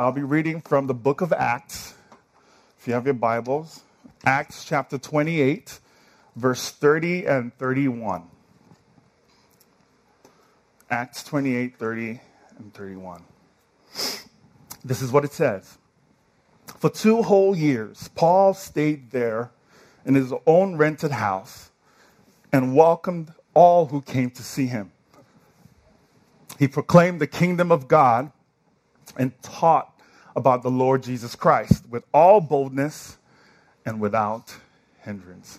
I'll be reading from the book of Acts. If you have your Bibles, Acts chapter 28, verse 30 and 31. Acts 28, 30 and 31. This is what it says. For two whole years, Paul stayed there in his own rented house and welcomed all who came to see him. He proclaimed the kingdom of God and taught about the Lord Jesus Christ with all boldness and without hindrance.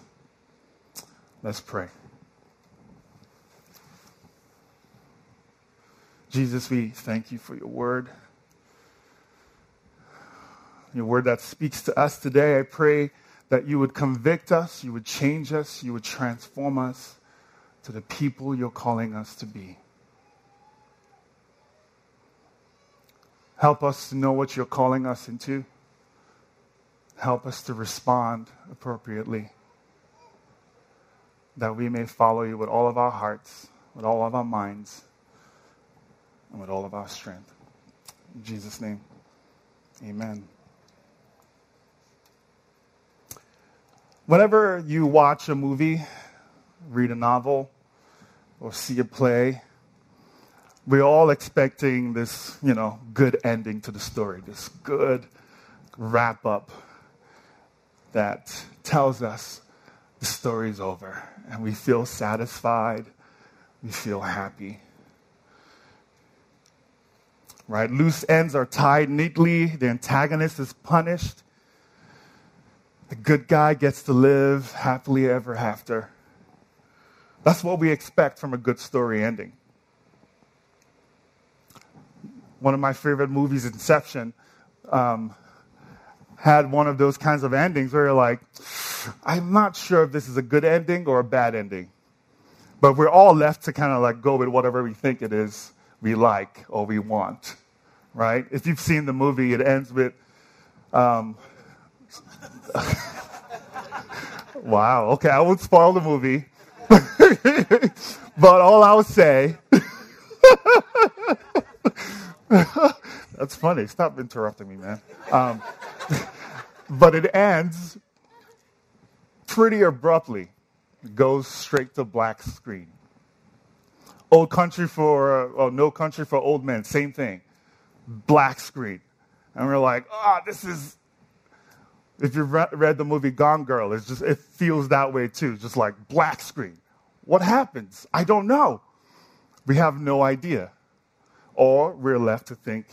Let's pray. Jesus, we thank you for your word. Your word that speaks to us today. I pray that you would convict us, you would change us, you would transform us to the people you're calling us to be. Help us to know what you're calling us into. Help us to respond appropriately. That we may follow you with all of our hearts, with all of our minds, and with all of our strength. In Jesus' name, amen. Whenever you watch a movie, read a novel, or see a play, we're all expecting this, you know, good ending to the story, this good wrap up that tells us the story's over and we feel satisfied, we feel happy. Right? Loose ends are tied neatly, the antagonist is punished, the good guy gets to live happily ever after. That's what we expect from a good story ending. One of my favorite movies, Inception, um, had one of those kinds of endings where you're like, I'm not sure if this is a good ending or a bad ending. But we're all left to kind of like go with whatever we think it is we like or we want, right? If you've seen the movie, it ends with, um, wow, okay, I won't spoil the movie. but all I'll say, that's funny. Stop interrupting me, man. Um, but it ends pretty abruptly. It goes straight to black screen. Old country for, uh, oh, no country for old men, same thing. Black screen. And we're like, ah, oh, this is, if you've read the movie Gone Girl, it's just, it feels that way too, just like black screen. What happens? I don't know. We have no idea. Or we're left to think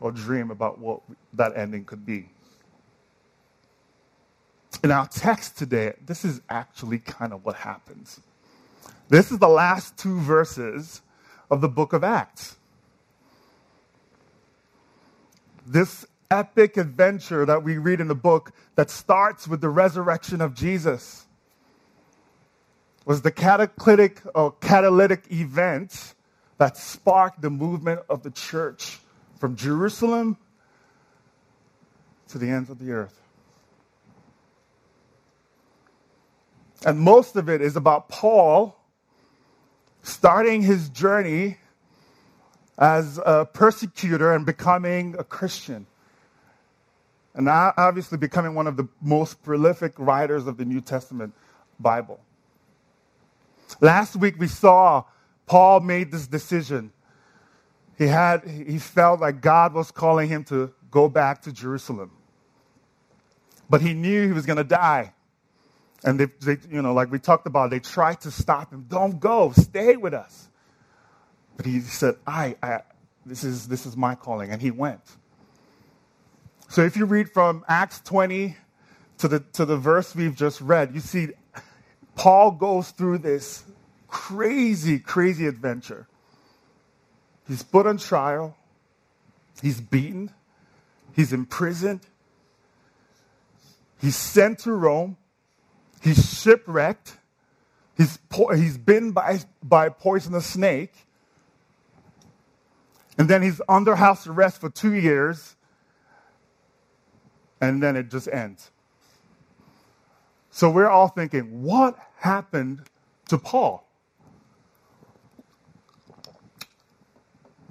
or dream about what that ending could be. In our text today, this is actually kind of what happens. This is the last two verses of the book of Acts. This epic adventure that we read in the book that starts with the resurrection of Jesus was the cataclytic or catalytic event that sparked the movement of the church from Jerusalem to the ends of the earth. And most of it is about Paul starting his journey as a persecutor and becoming a Christian. And obviously becoming one of the most prolific writers of the New Testament Bible. Last week we saw Paul made this decision. He had he felt like God was calling him to go back to Jerusalem. But he knew he was going to die. And they, they, you know, like we talked about, they tried to stop him. Don't go. Stay with us. But he said, I, I this is this is my calling, and he went. So if you read from Acts 20 to the to the verse we've just read, you see Paul goes through this crazy, crazy adventure. He's put on trial, he's beaten, he's imprisoned, he's sent to Rome, he's shipwrecked, he's, po- he's bitten by, by a poisonous snake, and then he's under house arrest for two years, and then it just ends. So we're all thinking, what happened to Paul?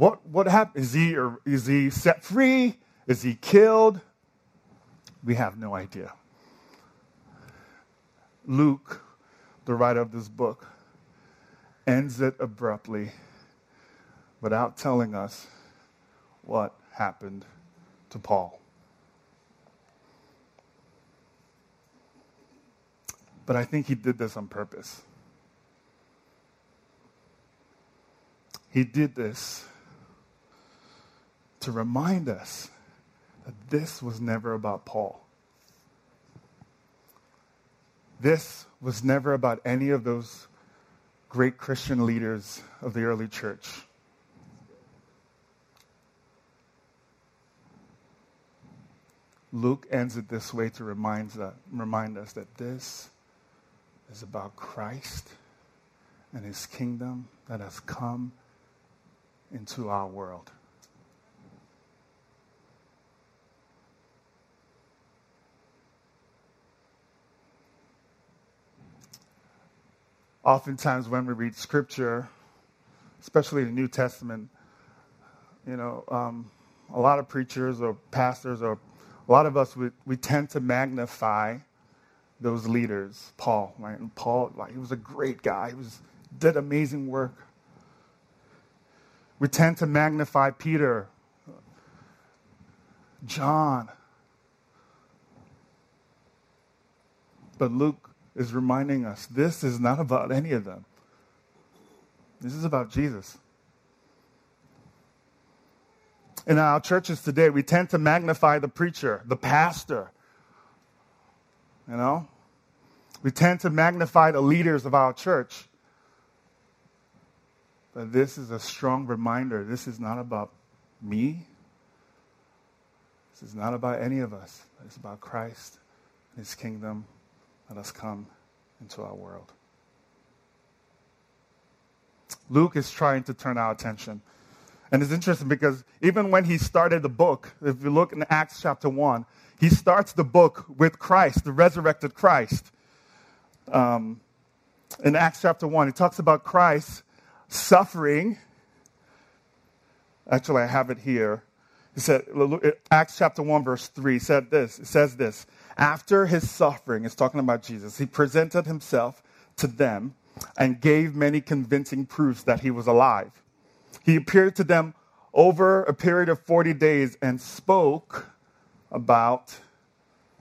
What, what happened? Is he, er, is he set free? Is he killed? We have no idea. Luke, the writer of this book, ends it abruptly without telling us what happened to Paul. But I think he did this on purpose. He did this to remind us that this was never about Paul. This was never about any of those great Christian leaders of the early church. Luke ends it this way to remind, that, remind us that this is about Christ and his kingdom that has come into our world. Oftentimes, when we read scripture, especially the New Testament, you know, um, a lot of preachers or pastors or a lot of us, we, we tend to magnify those leaders. Paul, right? And Paul, like, he was a great guy. He was, did amazing work. We tend to magnify Peter, John. But Luke is reminding us this is not about any of them. This is about Jesus. In our churches today, we tend to magnify the preacher, the pastor. You know? We tend to magnify the leaders of our church. But this is a strong reminder. This is not about me. This is not about any of us. It's about Christ and his kingdom. Let us come into our world. Luke is trying to turn our attention. And it's interesting because even when he started the book, if you look in Acts chapter 1, he starts the book with Christ, the resurrected Christ. Um, in Acts chapter 1, he talks about Christ suffering. Actually, I have it here. He said, Acts chapter 1, verse 3 said this. It says this. After his suffering, it's talking about Jesus, he presented himself to them and gave many convincing proofs that he was alive. He appeared to them over a period of 40 days and spoke about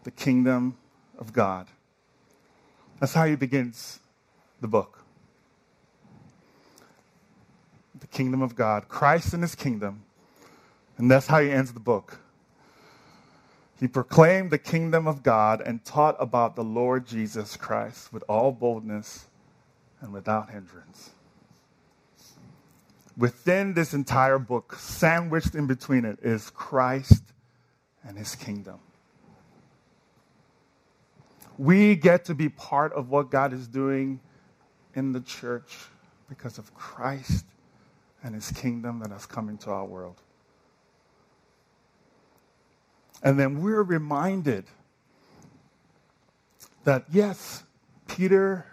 the kingdom of God. That's how he begins the book. The kingdom of God, Christ and his kingdom. And that's how he ends the book. He proclaimed the kingdom of God and taught about the Lord Jesus Christ with all boldness and without hindrance within this entire book, sandwiched in between it, is Christ and his kingdom. We get to be part of what God is doing in the church because of Christ and his kingdom that has come into our world. And then we're reminded that, yes, Peter,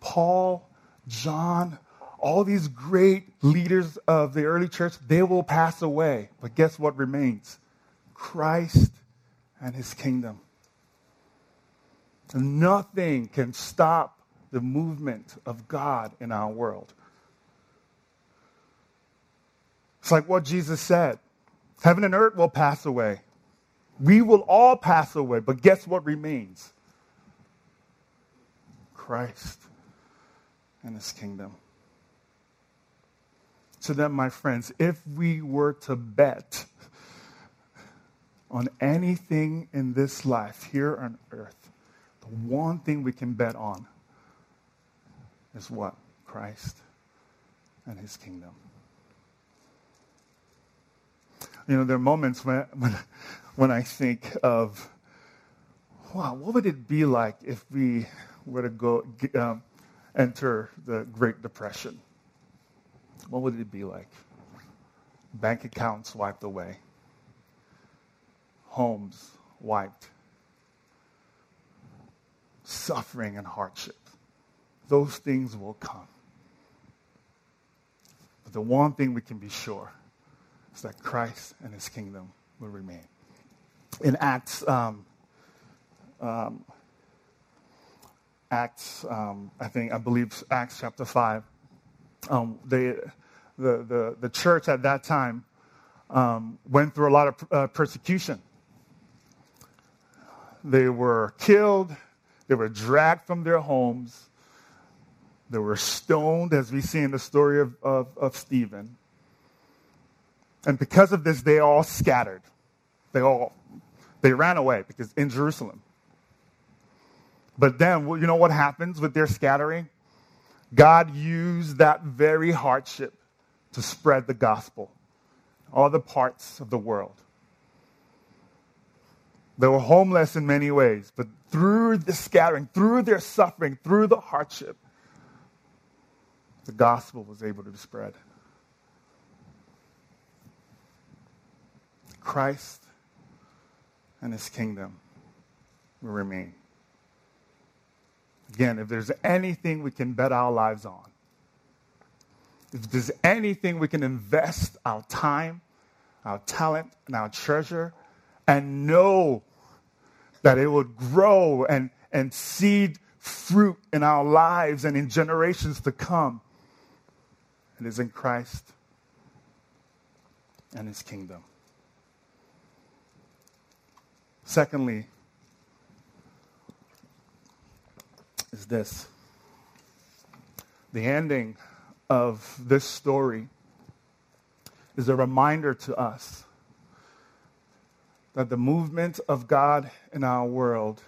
Paul, John, all these great leaders of the early church, they will pass away. But guess what remains? Christ and his kingdom. Nothing can stop the movement of God in our world. It's like what Jesus said Heaven and earth will pass away. We will all pass away, but guess what remains? Christ and his kingdom to them, my friends, if we were to bet on anything in this life here on earth, the one thing we can bet on is what? Christ and his kingdom. You know, there are moments when, when, when I think of, wow, what would it be like if we were to go um, enter the Great Depression? what would it be like? Bank accounts wiped away, homes wiped, suffering and hardship. Those things will come. But the one thing we can be sure is that Christ and his kingdom will remain. In Acts, um, um, Acts, um, I think, I believe Acts chapter 5, um, they, the, the, the church at that time um, went through a lot of uh, persecution. They were killed, they were dragged from their homes, they were stoned, as we see in the story of, of, of Stephen. And because of this, they all scattered. They all they ran away because in Jerusalem. But then, you know what happens with their scattering? God used that very hardship to spread the gospel, all the parts of the world. They were homeless in many ways, but through the scattering, through their suffering, through the hardship, the gospel was able to be spread. Christ and his kingdom will remain. Again, if there's anything we can bet our lives on, if there's anything we can invest our time, our talent, and our treasure, and know that it will grow and, and seed fruit in our lives and in generations to come, it is in Christ and his kingdom. Secondly, is this the ending of this story is a reminder to us that the movement of God in our world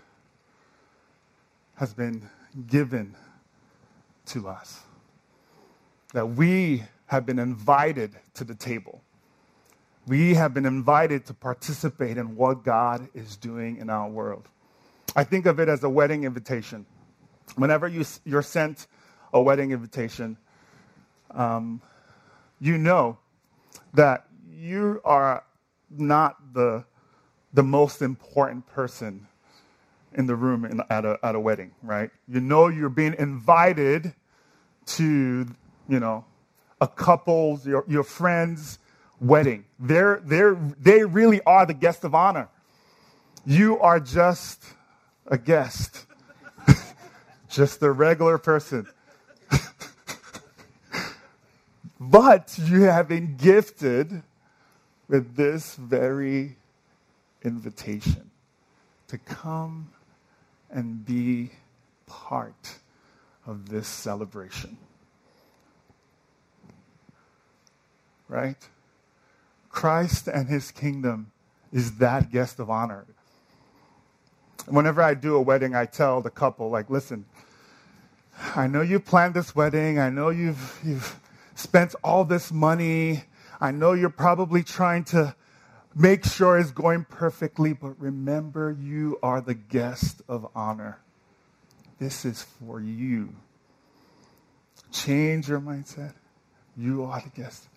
has been given to us. That we have been invited to the table. We have been invited to participate in what God is doing in our world. I think of it as a wedding invitation. Whenever you, you're sent a wedding invitation, um, you know that you are not the, the most important person in the room in, at, a, at a wedding, right? You know you're being invited to, you know, a couple's, your, your friends' wedding. They're, they're, they really are the guest of honor. You are just a guest, just a regular person. but you have been gifted with this very invitation to come and be part of this celebration. Right? Christ and his kingdom is that guest of honor. Whenever I do a wedding, I tell the couple, like, listen, I know you planned this wedding. I know you've, you've spent all this money. I know you're probably trying to make sure it's going perfectly, but remember, you are the guest of honor. This is for you. Change your mindset. You are the guest.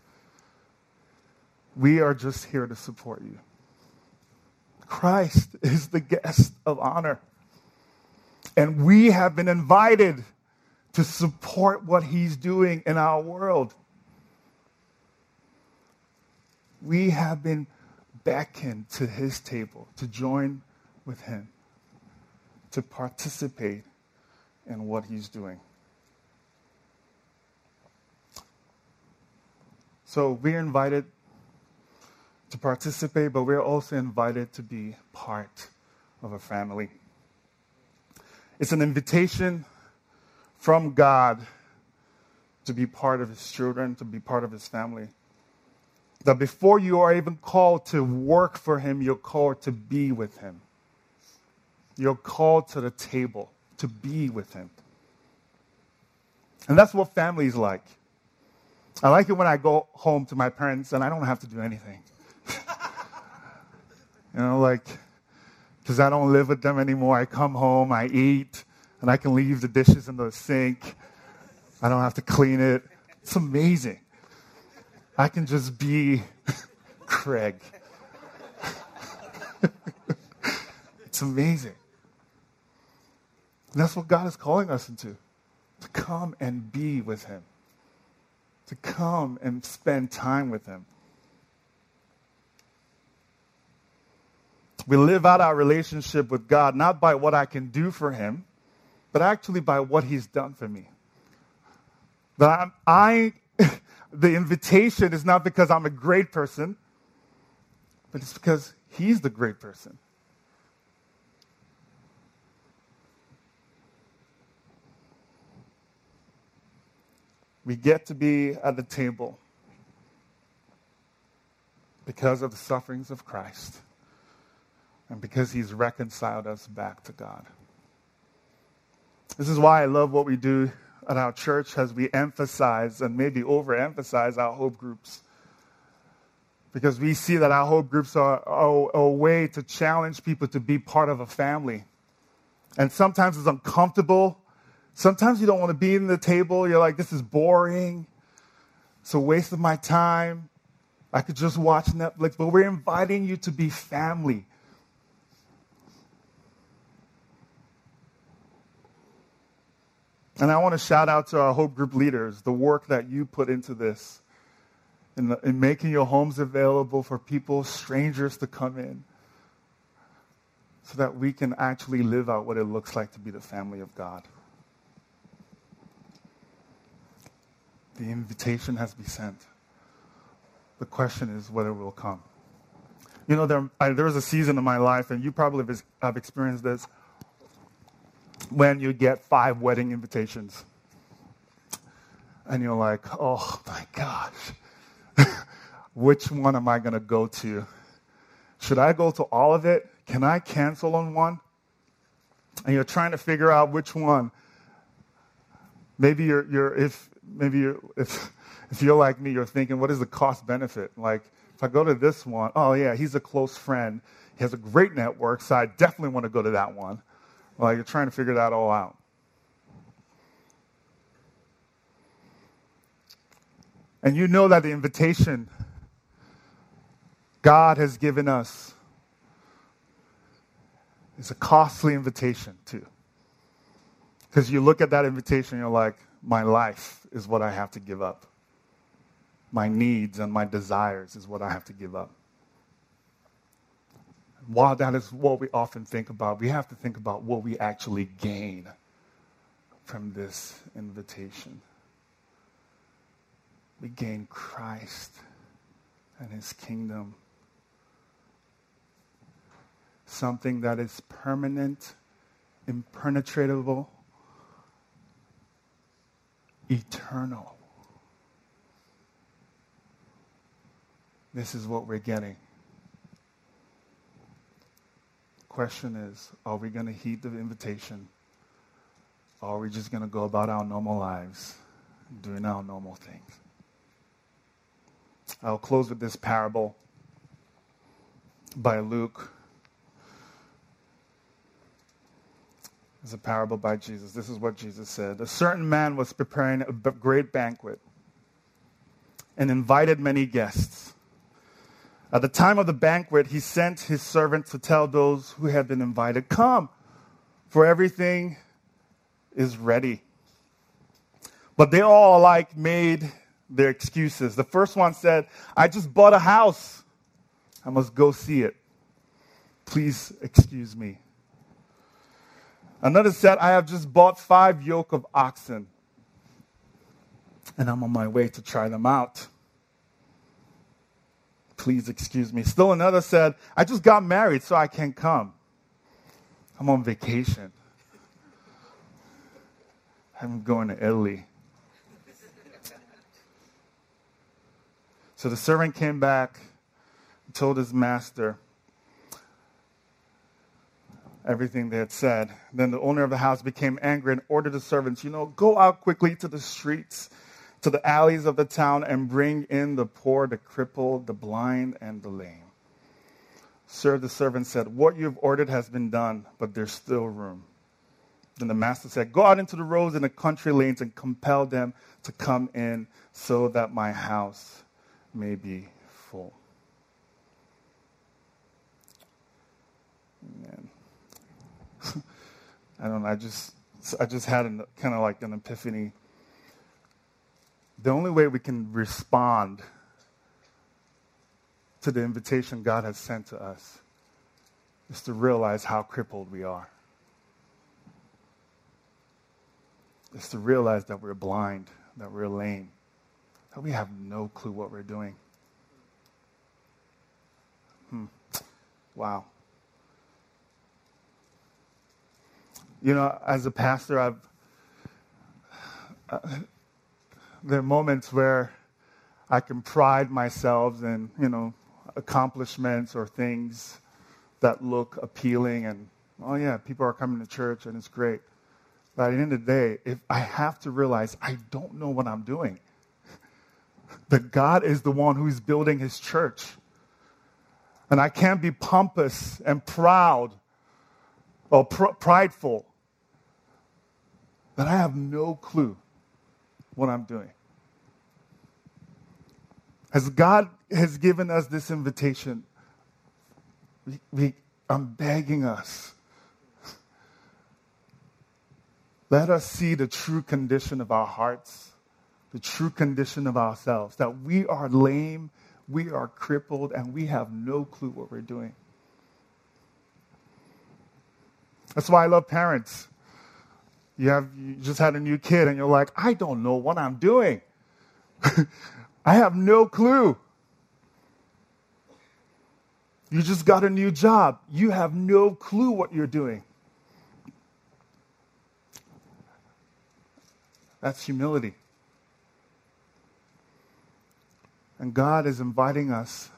We are just here to support you. Christ is the guest of honor. And we have been invited to support what he's doing in our world. We have been beckoned to his table to join with him, to participate in what he's doing. So we're invited to participate, but we're also invited to be part of a family. It's an invitation from God to be part of his children, to be part of his family. That before you are even called to work for him, you're called to be with him. You're called to the table to be with him. And that's what family is like. I like it when I go home to my parents and I don't have to do anything. You know, like, because I don't live with them anymore. I come home, I eat, and I can leave the dishes in the sink. I don't have to clean it. It's amazing. I can just be Craig. it's amazing. And that's what God is calling us into to come and be with Him, to come and spend time with Him. We live out our relationship with God not by what I can do for Him, but actually by what He's done for me. That I, the invitation is not because I'm a great person, but it's because He's the great person. We get to be at the table because of the sufferings of Christ and because he's reconciled us back to God. This is why I love what we do at our church as we emphasize and maybe overemphasize our hope groups. Because we see that our hope groups are, are a way to challenge people to be part of a family. And sometimes it's uncomfortable. Sometimes you don't want to be in the table. You're like, this is boring. It's a waste of my time. I could just watch Netflix. But we're inviting you to be family. And I want to shout out to our Hope Group leaders, the work that you put into this, in, the, in making your homes available for people, strangers to come in, so that we can actually live out what it looks like to be the family of God. The invitation has been sent. The question is whether it will come. You know, there, I, there was a season in my life, and you probably have experienced this when you get five wedding invitations. And you're like, oh my gosh, which one am I going to go to? Should I go to all of it? Can I cancel on one? And you're trying to figure out which one. Maybe you're, you're if maybe you're, if if you're like me, you're thinking, what is the cost benefit? Like, if I go to this one, oh yeah, he's a close friend. He has a great network, so I definitely want to go to that one. Well, you're trying to figure that all out. And you know that the invitation God has given us is a costly invitation, too. Because you look at that invitation, you're like, my life is what I have to give up. My needs and my desires is what I have to give up while that is what we often think about, we have to think about what we actually gain from this invitation. We gain Christ and his kingdom. Something that is permanent, impenetrable, eternal. This is what we're getting question is are we going to heed the invitation? Or are we just going to go about our normal lives, doing our normal things? I'll close with this parable by Luke. It's a parable by Jesus. This is what Jesus said. A certain man was preparing a great banquet and invited many guests. At the time of the banquet, he sent his servant to tell those who had been invited, Come, for everything is ready. But they all alike made their excuses. The first one said, I just bought a house. I must go see it. Please excuse me. Another said, I have just bought five yoke of oxen, and I'm on my way to try them out. Please excuse me. Still another said, I just got married, so I can't come. I'm on vacation. I'm going to Italy. So the servant came back and told his master everything they had said. Then the owner of the house became angry and ordered the servants, you know, go out quickly to the streets to the alleys of the town and bring in the poor, the crippled, the blind, and the lame. Sir, the servant said, What you have ordered has been done, but there's still room. Then the master said, Go out into the roads and the country lanes and compel them to come in so that my house may be full. Man. I don't know. I just, I just had kind of like an epiphany the only way we can respond to the invitation God has sent to us is to realize how crippled we are. Is to realize that we're blind, that we're lame, that we have no clue what we're doing. Hmm. Wow. You know, as a pastor, I've uh, there are moments where I can pride myself in, you know, accomplishments or things that look appealing and, oh yeah, people are coming to church and it's great. But at the end of the day, if I have to realize I don't know what I'm doing, that God is the one who's building his church. And I can't be pompous and proud or pr- prideful that I have no clue what I'm doing. As God has given us this invitation, we, we, I'm begging us. Let us see the true condition of our hearts, the true condition of ourselves, that we are lame, we are crippled, and we have no clue what we're doing. That's why I love parents. You have you just had a new kid and you're like, I don't know what I'm doing. I have no clue. You just got a new job. You have no clue what you're doing. That's humility. And God is inviting us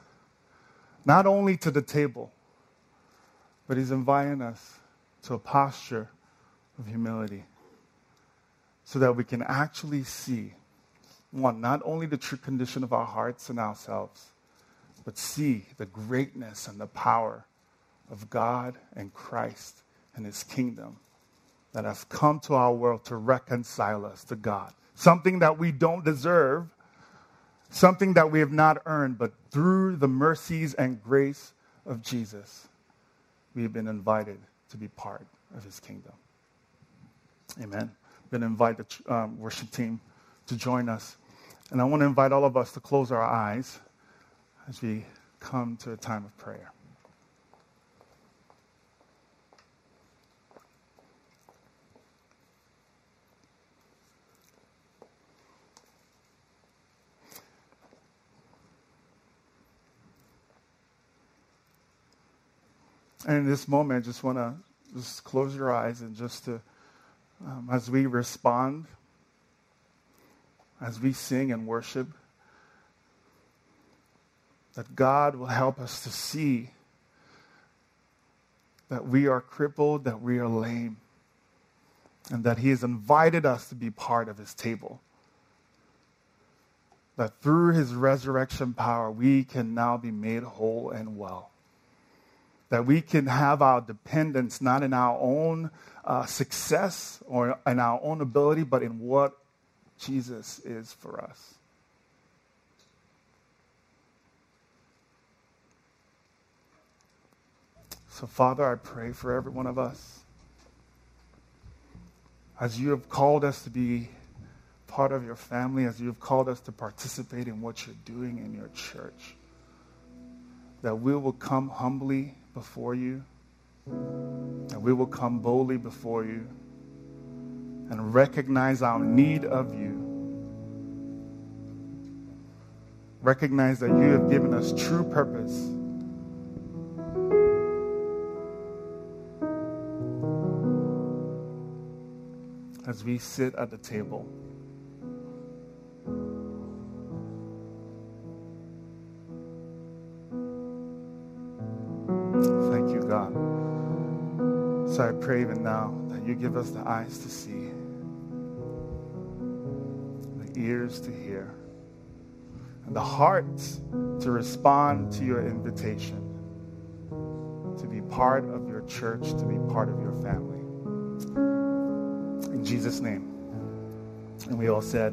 not only to the table, but He's inviting us to a posture of humility so that we can actually see one, not only the true condition of our hearts and ourselves, but see the greatness and the power of God and Christ and his kingdom that has come to our world to reconcile us to God. Something that we don't deserve, something that we have not earned, but through the mercies and grace of Jesus, we have been invited to be part of his kingdom. Amen. Been invite the um, worship team to join us. And I want to invite all of us to close our eyes as we come to a time of prayer. And in this moment, I just want to just close your eyes and just to, um, as we respond as we sing and worship, that God will help us to see that we are crippled, that we are lame, and that He has invited us to be part of His table. That through His resurrection power, we can now be made whole and well. That we can have our dependence not in our own uh, success or in our own ability, but in what Jesus is for us. So, Father, I pray for every one of us. As you have called us to be part of your family, as you have called us to participate in what you're doing in your church, that we will come humbly before you, that we will come boldly before you and recognize our need of you. Recognize that you have given us true purpose. As we sit at the table. Pray even now that you give us the eyes to see the ears to hear, and the hearts to respond to your invitation to be part of your church, to be part of your family. In Jesus' name. And we all said.